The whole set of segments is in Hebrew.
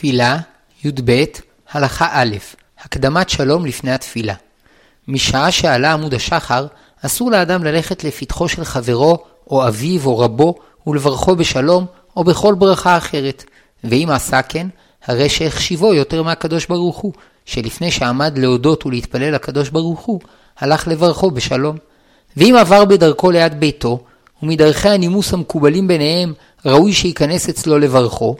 תפילה, י"ב, הלכה א', הקדמת שלום לפני התפילה. משעה שעלה עמוד השחר, אסור לאדם ללכת לפתחו של חברו, או אביו, או רבו, ולברכו בשלום, או בכל ברכה אחרת. ואם עשה כן, הרי שהחשיבו יותר מהקדוש ברוך הוא, שלפני שעמד להודות ולהתפלל לקדוש ברוך הוא, הלך לברכו בשלום. ואם עבר בדרכו ליד ביתו, ומדרכי הנימוס המקובלים ביניהם ראוי שייכנס אצלו לברכו,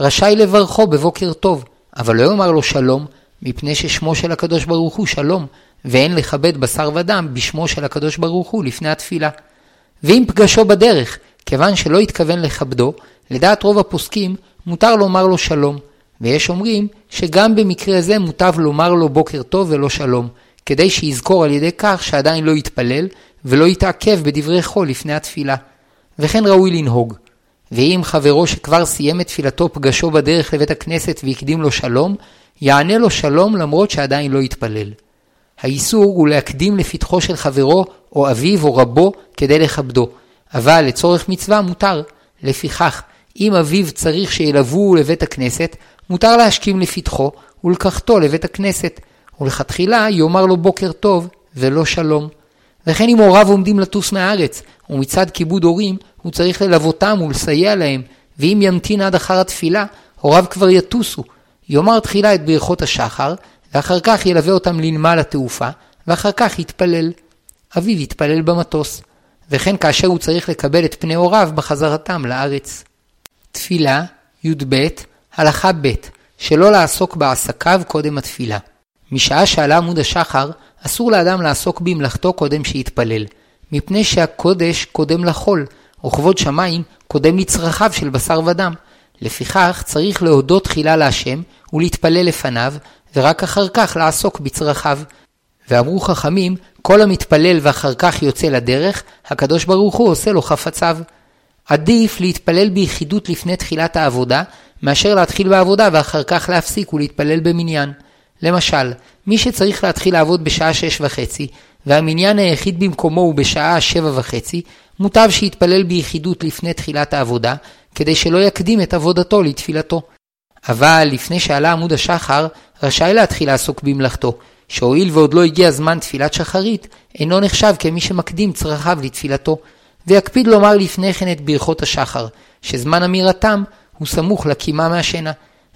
רשאי לברכו בבוקר טוב, אבל לא יאמר לו שלום, מפני ששמו של הקדוש ברוך הוא שלום, ואין לכבד בשר ודם בשמו של הקדוש ברוך הוא לפני התפילה. ואם פגשו בדרך, כיוון שלא התכוון לכבדו, לדעת רוב הפוסקים, מותר לומר לו שלום, ויש אומרים שגם במקרה זה מוטב לומר לו בוקר טוב ולא שלום, כדי שיזכור על ידי כך שעדיין לא יתפלל ולא יתעכב בדברי חול לפני התפילה. וכן ראוי לנהוג. ואם חברו שכבר סיים את תפילתו פגשו בדרך לבית הכנסת והקדים לו שלום, יענה לו שלום למרות שעדיין לא יתפלל. האיסור הוא להקדים לפתחו של חברו או אביו או רבו כדי לכבדו, אבל לצורך מצווה מותר. לפיכך, אם אביו צריך שילוו לבית הכנסת, מותר להשכים לפתחו ולקחתו לבית הכנסת, ולכתחילה יאמר לו בוקר טוב ולא שלום. וכן אם הוריו עומדים לטוס מהארץ, ומצד כיבוד הורים, הוא צריך ללוותם ולסייע להם, ואם ימתין עד אחר התפילה, הוריו כבר יטוסו. יאמר תחילה את ברכות השחר, ואחר כך ילווה אותם לנמל התעופה, ואחר כך יתפלל. אביו יתפלל במטוס, וכן כאשר הוא צריך לקבל את פני הוריו בחזרתם לארץ. תפילה, י"ב, הלכה ב', שלא לעסוק בעסקיו קודם התפילה. משעה שעלה עמוד השחר, אסור לאדם לעסוק במלאכתו קודם שיתפלל, מפני שהקודש קודם לחול, וכבוד שמיים קודם לצרכיו של בשר ודם. לפיכך צריך להודות תחילה להשם ולהתפלל לפניו, ורק אחר כך לעסוק בצרכיו. ואמרו חכמים, כל המתפלל ואחר כך יוצא לדרך, הקדוש ברוך הוא עושה לו חפציו. עדיף להתפלל ביחידות לפני תחילת העבודה, מאשר להתחיל בעבודה ואחר כך להפסיק ולהתפלל במניין. למשל, מי שצריך להתחיל לעבוד בשעה שש וחצי, והמניין היחיד במקומו הוא בשעה שבע וחצי, מוטב שיתפלל ביחידות לפני תחילת העבודה, כדי שלא יקדים את עבודתו לתפילתו. אבל לפני שעלה עמוד השחר, רשאי להתחיל לעסוק במלאכתו, שהואיל ועוד לא הגיע זמן תפילת שחרית, אינו נחשב כמי שמקדים צרכיו לתפילתו, ויקפיד לומר לפני כן את ברכות השחר, שזמן אמירתם הוא סמוך לקימה מהשינה.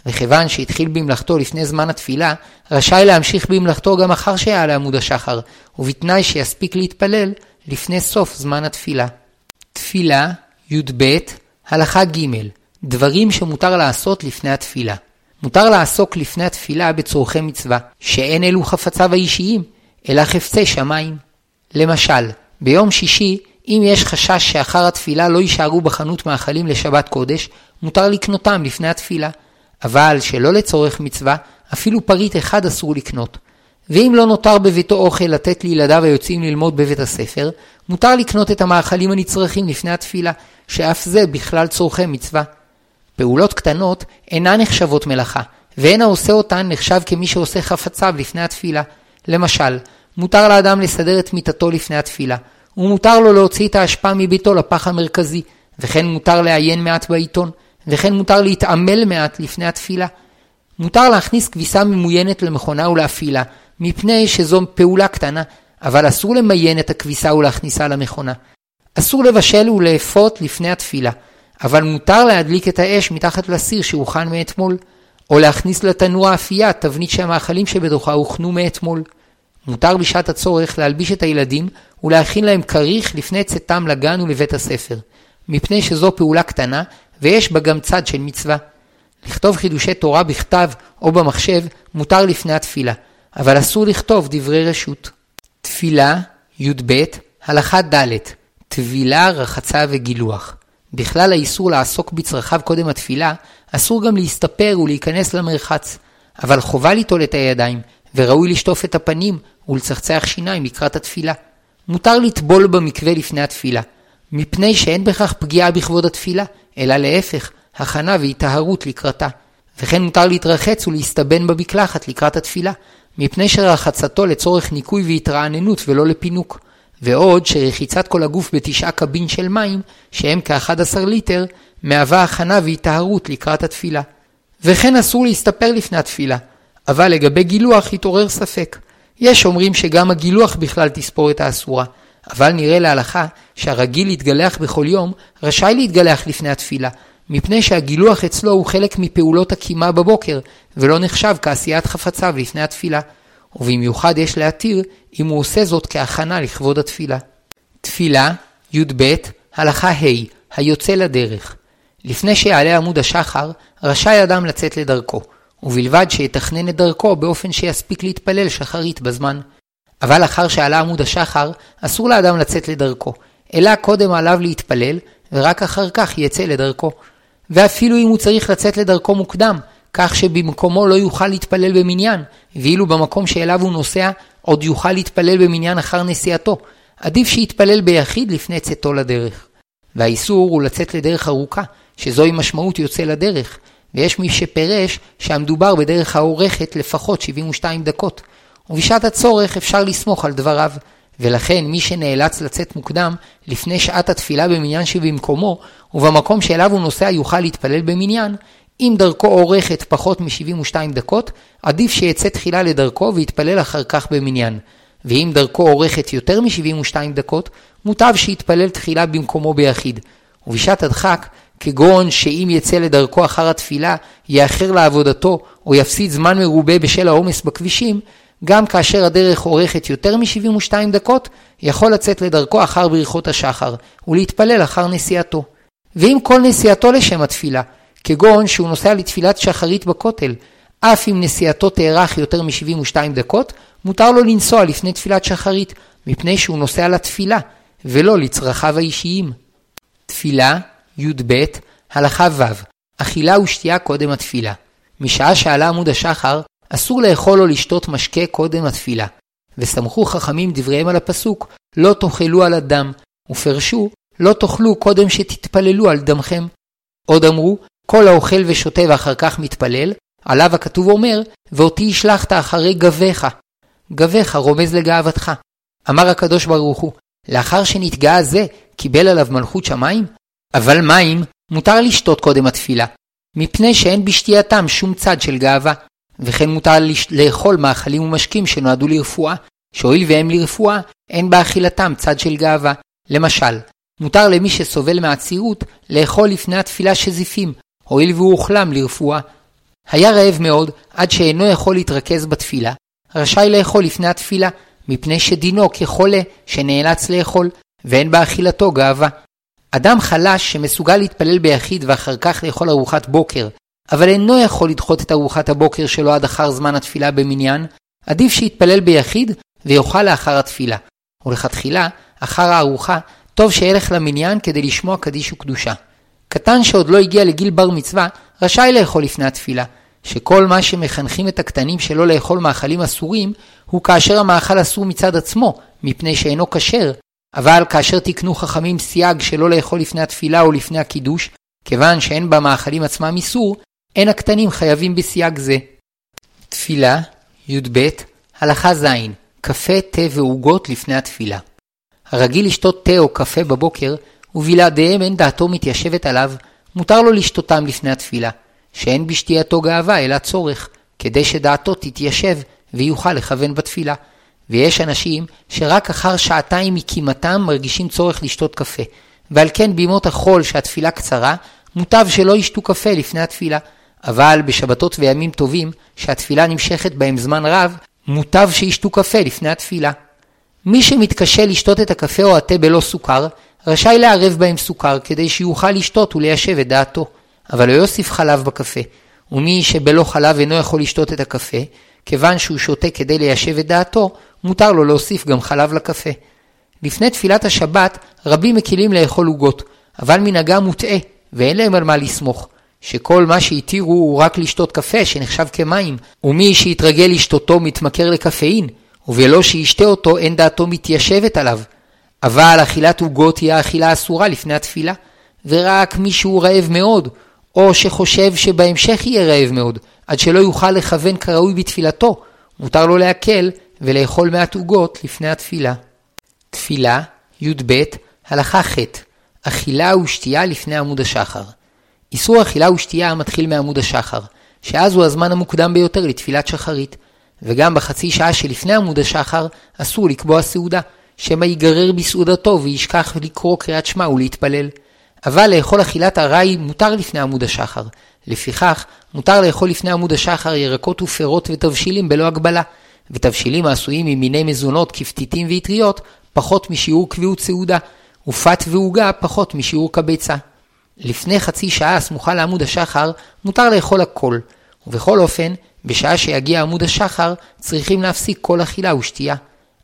וכיוון שהתחיל במלאכתו לפני זמן התפילה, רשאי להמשיך במלאכתו גם אחר שיעלה עמוד השחר, ובתנאי שיספיק להתפלל לפני סוף זמן התפילה. תפילה, י"ב, הלכה ג' דברים שמותר לעשות לפני התפילה. מותר לעסוק לפני התפילה בצורכי מצווה, שאין אלו חפציו האישיים, אלא חפצי שמיים. למשל, ביום שישי, אם יש חשש שאחר התפילה לא יישארו בחנות מאכלים לשבת קודש, מותר לקנותם לפני התפילה. אבל שלא לצורך מצווה, אפילו פריט אחד אסור לקנות. ואם לא נותר בביתו אוכל לתת לילדיו היוצאים ללמוד בבית הספר, מותר לקנות את המאכלים הנצרכים לפני התפילה, שאף זה בכלל צורכי מצווה. פעולות קטנות אינן נחשבות מלאכה, ואין העושה אותן נחשב כמי שעושה חפציו לפני התפילה. למשל, מותר לאדם לסדר את מיטתו לפני התפילה, ומותר לו להוציא את האשפה מביתו לפח המרכזי, וכן מותר לעיין מעט בעיתון, וכן מותר להתעמל מעט לפני התפילה. מותר להכניס כביסה ממוינת למכונה ולהפעילה, מפני שזו פעולה קטנה, אבל אסור למיין את הכביסה ולהכניסה למכונה. אסור לבשל ולאפות לפני התפילה, אבל מותר להדליק את האש מתחת לסיר שהוכן מאתמול, או להכניס לתנוע אפייה תבנית שהמאכלים שבתוכה הוכנו מאתמול. מותר בשעת הצורך להלביש את הילדים ולהכין להם כריך לפני צאתם לגן ולבית הספר, מפני שזו פעולה קטנה ויש בה גם צד של מצווה. לכתוב חידושי תורה בכתב או במחשב מותר לפני התפילה, אבל אסור לכתוב דברי רשות. תפילה, י"ב, הלכה ד', טבילה, רחצה וגילוח. בכלל האיסור לעסוק בצרכיו קודם התפילה, אסור גם להסתפר ולהיכנס למרחץ, אבל חובה ליטול את הידיים, וראוי לשטוף את הפנים ולצחצח שיניים לקראת התפילה. מותר לטבול במקווה לפני התפילה, מפני שאין בכך פגיעה בכבוד התפילה, אלא להפך, הכנה והיטהרות לקראתה. וכן מותר להתרחץ ולהסתבן במקלחת לקראת התפילה, מפני שרחצתו לצורך ניקוי והתרעננות ולא לפינוק. ועוד שרחיצת כל הגוף בתשעה קבין של מים, שהם כ-11 ליטר, מהווה הכנה והיטהרות לקראת התפילה. וכן אסור להסתפר לפני התפילה, אבל לגבי גילוח התעורר ספק. יש אומרים שגם הגילוח בכלל תספורת האסורה, אבל נראה להלכה שהרגיל להתגלח בכל יום, רשאי להתגלח לפני התפילה, מפני שהגילוח אצלו הוא חלק מפעולות הקימה בבוקר, ולא נחשב כעשיית חפציו לפני התפילה. ובמיוחד יש להתיר אם הוא עושה זאת כהכנה לכבוד התפילה. תפילה, י"ב, הלכה ה', היוצא לדרך. לפני שיעלה עמוד השחר, רשאי אדם לצאת לדרכו, ובלבד שיתכנן את דרכו באופן שיספיק להתפלל שחרית בזמן. אבל אחר שעלה עמוד השחר, אסור לאדם לצאת לדרכו, אלא קודם עליו להתפלל, ורק אחר כך יצא לדרכו. ואפילו אם הוא צריך לצאת לדרכו מוקדם, כך שבמקומו לא יוכל להתפלל במניין, ואילו במקום שאליו הוא נוסע, עוד יוכל להתפלל במניין אחר נסיעתו. עדיף שיתפלל ביחיד לפני צאתו לדרך. והאיסור הוא לצאת לדרך ארוכה, שזוהי משמעות יוצא לדרך, ויש מי שפירש שהמדובר בדרך האורכת לפחות 72 דקות, ובשעת הצורך אפשר לסמוך על דבריו, ולכן מי שנאלץ לצאת מוקדם לפני שעת התפילה במניין שבמקומו, ובמקום שאליו הוא נוסע יוכל להתפלל במניין, אם דרכו אורכת פחות מ-72 דקות, עדיף שיצא תחילה לדרכו ויתפלל אחר כך במניין. ואם דרכו אורכת יותר מ-72 דקות, מוטב שיתפלל תחילה במקומו ביחיד. ובשעת הדחק, כגון שאם יצא לדרכו אחר התפילה, יאחר לעבודתו או יפסיד זמן מרובה בשל העומס בכבישים, גם כאשר הדרך אורכת יותר מ-72 דקות, יכול לצאת לדרכו אחר ברכות השחר, ולהתפלל אחר נסיעתו. ואם כל נסיעתו לשם התפילה, כגון שהוא נוסע לתפילת שחרית בכותל, אף אם נסיעתו תארך יותר מ-72 דקות, מותר לו לנסוע לפני תפילת שחרית, מפני שהוא נוסע לתפילה, ולא לצרכיו האישיים. תפילה, י"ב, הלכה ו', אכילה ושתייה קודם התפילה. משעה שעלה עמוד השחר, אסור לאכול או לשתות משקה קודם התפילה. וסמכו חכמים דבריהם על הפסוק, לא תאכלו על הדם, ופרשו, לא תאכלו קודם שתתפללו על דמכם. עוד אמרו, כל האוכל ושותה ואחר כך מתפלל, עליו הכתוב אומר, ואותי השלכת אחרי גביך. גביך רומז לגאוותך. אמר הקדוש ברוך הוא, לאחר שנתגאה זה, קיבל עליו מלכות שמיים? אבל מים מותר לשתות קודם התפילה, מפני שאין בשתייתם שום צד של גאווה, וכן מותר לאכול מאכלים ומשקים שנועדו לרפואה, שהואיל והם לרפואה, אין באכילתם צד של גאווה. למשל, מותר למי שסובל מעצירות לאכול לפני התפילה שזיפים, הואיל והוא אוכלם לרפואה. היה רעב מאוד עד שאינו יכול להתרכז בתפילה, רשאי לאכול לפני התפילה, מפני שדינו כחולה שנאלץ לאכול, ואין באכילתו גאווה. אדם חלש שמסוגל להתפלל ביחיד ואחר כך לאכול ארוחת בוקר, אבל אינו יכול לדחות את ארוחת הבוקר שלו עד אחר זמן התפילה במניין, עדיף שיתפלל ביחיד ויאכל לאחר התפילה. ולכתחילה, אחר הארוחה, טוב שילך למניין כדי לשמוע קדיש וקדושה. קטן שעוד לא הגיע לגיל בר מצווה, רשאי לאכול לפני התפילה, שכל מה שמחנכים את הקטנים שלא לאכול מאכלים אסורים, הוא כאשר המאכל אסור מצד עצמו, מפני שאינו כשר, אבל כאשר תקנו חכמים סייג שלא לאכול לפני התפילה או לפני הקידוש, כיוון שאין במאכלים עצמם איסור, אין הקטנים חייבים בסייג זה. תפילה, י"ב, הלכה ז', קפה, תה ועוגות לפני התפילה. הרגיל לשתות תה או קפה בבוקר, ובלעדיהם אין דעתו מתיישבת עליו, מותר לו לשתותם לפני התפילה, שאין בשתייתו גאווה אלא צורך, כדי שדעתו תתיישב ויוכל לכוון בתפילה. ויש אנשים שרק אחר שעתיים מקימתם מרגישים צורך לשתות קפה, ועל כן בימות החול שהתפילה קצרה, מוטב שלא ישתו קפה לפני התפילה. אבל בשבתות וימים טובים, שהתפילה נמשכת בהם זמן רב, מוטב שישתו קפה לפני התפילה. מי שמתקשה לשתות את הקפה או התה בלא סוכר, רשאי לערב בהם סוכר כדי שיוכל לשתות וליישב את דעתו, אבל לא יוסיף חלב בקפה. ומי שבלא חלב אינו יכול לשתות את הקפה, כיוון שהוא שותה כדי ליישב את דעתו, מותר לו להוסיף גם חלב לקפה. לפני תפילת השבת, רבים מקילים לאכול עוגות, אבל מנהגם מוטעה, ואין להם על מה לסמוך. שכל מה שהתירו הוא רק לשתות קפה שנחשב כמים, ומי שהתרגל לשתותו מתמכר לקפאין, ובלא שישתה אותו אין דעתו מתיישבת עליו. אבל אכילת עוגות היא האכילה אסורה לפני התפילה, ורק מי שהוא רעב מאוד, או שחושב שבהמשך יהיה רעב מאוד, עד שלא יוכל לכוון כראוי בתפילתו, מותר לו להקל ולאכול מעט עוגות לפני התפילה. תפילה, י"ב, הלכה ח' אכילה ושתייה לפני עמוד השחר. איסור אכילה ושתייה מתחיל מעמוד השחר, שאז הוא הזמן המוקדם ביותר לתפילת שחרית. וגם בחצי שעה שלפני עמוד השחר אסור לקבוע סעודה, שמא ייגרר בסעודתו וישכח לקרוא קריאת שמע ולהתפלל. אבל לאכול אכילת ארעי מותר לפני עמוד השחר. לפיכך, מותר לאכול לפני עמוד השחר ירקות ופירות ותבשילים בלא הגבלה, ותבשילים העשויים ממיני מזונות כפתיתים ואטריות פחות משיעור קביעות סעודה, ופת ועוגה פחות משיעור כביצה. לפני חצי שעה הסמוכה לעמוד השחר מותר לאכול הכל, ובכל אופן, בשעה שיגיע עמוד השחר צריכים להפסיק כל אכילה ושתייה.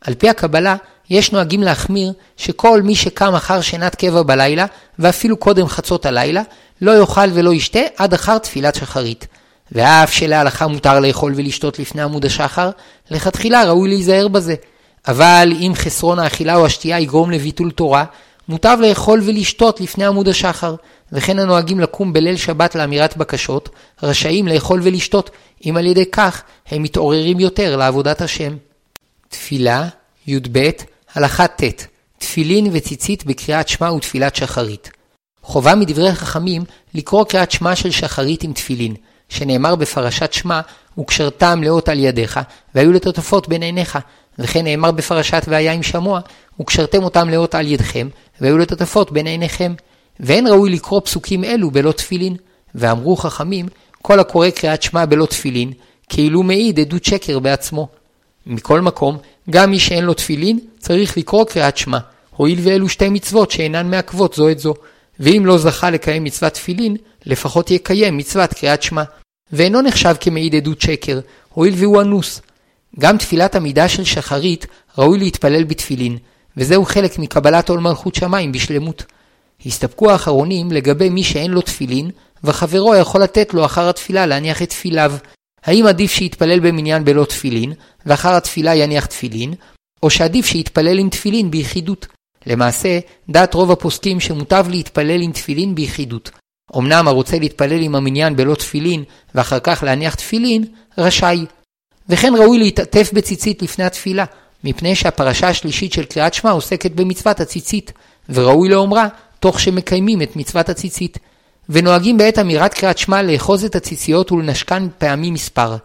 על פי הקבלה, יש נוהגים להחמיר שכל מי שקם אחר שנת קבע בלילה, ואפילו קודם חצות הלילה, לא יאכל ולא ישתה עד אחר תפילת שחרית. ואף שלהלכה מותר לאכול ולשתות לפני עמוד השחר, לכתחילה ראוי להיזהר בזה. אבל אם חסרון האכילה או השתייה יגרום לביטול תורה, מוטב לאכול ולשתות לפני עמוד השחר, וכן הנוהגים לקום בליל שבת לאמירת בקשות, רשאים לאכול ולשתות, אם על ידי כך הם מתעוררים יותר לעבודת השם. תפילה, י"ב, הלכה ט', תפילין וציצית בקריאת שמע ותפילת שחרית. חובה מדברי חכמים לקרוא קריאת שמע של שחרית עם תפילין, שנאמר בפרשת שמע, וקשרתם לאות על ידיך, והיו לטוטפות בין עיניך, וכן נאמר בפרשת והיה עם שמוע, וקשרתם אותם לאות על ידכם, והיו לטוטפות בין עיניכם. ואין ראוי לקרוא פסוקים אלו בלא תפילין. ואמרו חכמים, כל הקורא קריאת שמע בלא תפילין, כאילו מעיד עדות שקר בעצמו. מכל מקום, גם מי שאין לו תפילין, צריך לקרוא קריאת שמע, הואיל ואלו שתי מצוות שאינן מעכבות זו את זו. ואם לא זכה לקיים מצוות תפילין, לפחות יקיים מצוות קריאת שמע. ואינו נחשב כמעיד עדות שקר, הואיל והוא אנוס. גם תפילת עמידה של שחרית ראוי להתפלל בתפילין, וזהו חלק מקבלת עול מלכות שמיים בשלמות. הסתפקו האחרונים לגבי מי שאין לו תפילין, וחברו יכול לתת לו אחר התפילה להניח את תפיליו. האם עדיף שיתפלל במניין בלא תפילין, ואחר התפילה יניח תפילין, או שעדיף שיתפלל עם תפילין ביחידות. למעשה, דעת רוב הפוסקים שמוטב להתפלל עם תפילין ביחידות. אמנם הרוצה להתפלל עם המניין בלא תפילין, ואחר כך להניח תפילין, רשאי. וכן ראוי להתעטף בציצית לפני התפילה, מפני שהפרשה השלישית של קריאת שמע עוסקת במצוות הציצית, וראוי לאומרה תוך שמקיימים את מצוות הציצית. ונוהגים בעת אמירת קריאת שמע לאחוז את הציציות ולנשקן פעמים מספר.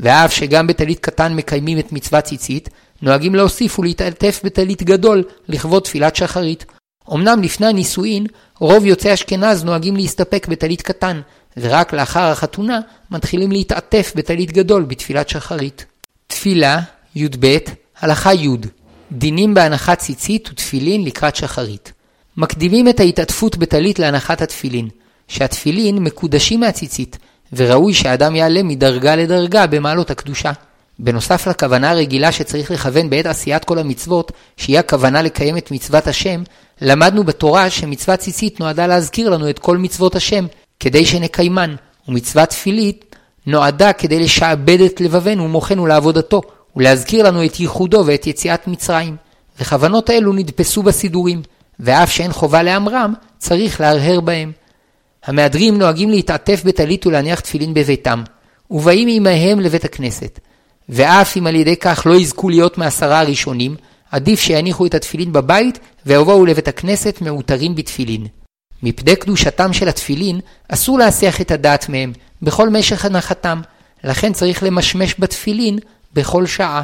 ואף שגם בטלית קטן מקיימים את מצוות ציצית, נוהגים להוסיף ולהתעטף בטלית גדול לכבוד תפילת שחרית. אמנם לפני הנישואין, רוב יוצאי אשכנז נוהגים להסתפק בטלית קטן, ורק לאחר החתונה מתחילים להתעטף בטלית גדול בתפילת שחרית. תפילה, י"ב, הלכה י' דינים בהנחת ציצית ותפילין לקראת שחרית. מקדימים את ההתעטפות בטלית להנחת התפילין, שהתפילין מקודשים מהציצית, וראוי שהאדם יעלה מדרגה לדרגה במעלות הקדושה. בנוסף לכוונה הרגילה שצריך לכוון בעת עשיית כל המצוות, שהיא הכוונה לקיים את מצוות השם, למדנו בתורה שמצוות ציצית נועדה להזכיר לנו את כל מצוות השם, כדי שנקיימן, ומצוות תפילית נועדה כדי לשעבד את לבבנו ומוחנו לעבודתו, ולהזכיר לנו את ייחודו ואת יציאת מצרים. וכוונות אלו נדפסו בסידורים, ואף שאין חובה לאמרם, צריך להרהר בהם. המהדרים נוהגים להתעטף בטלית ולהניח תפילין בביתם, ובאים עמהם לבית הכנסת. ואף אם על ידי כך לא יזכו להיות מעשרה הראשונים, עדיף שיניחו את התפילין בבית ויבואו לבית הכנסת מעוטרים בתפילין. מפני קדושתם של התפילין, אסור להסיח את הדעת מהם, בכל משך הנחתם, לכן צריך למשמש בתפילין בכל שעה.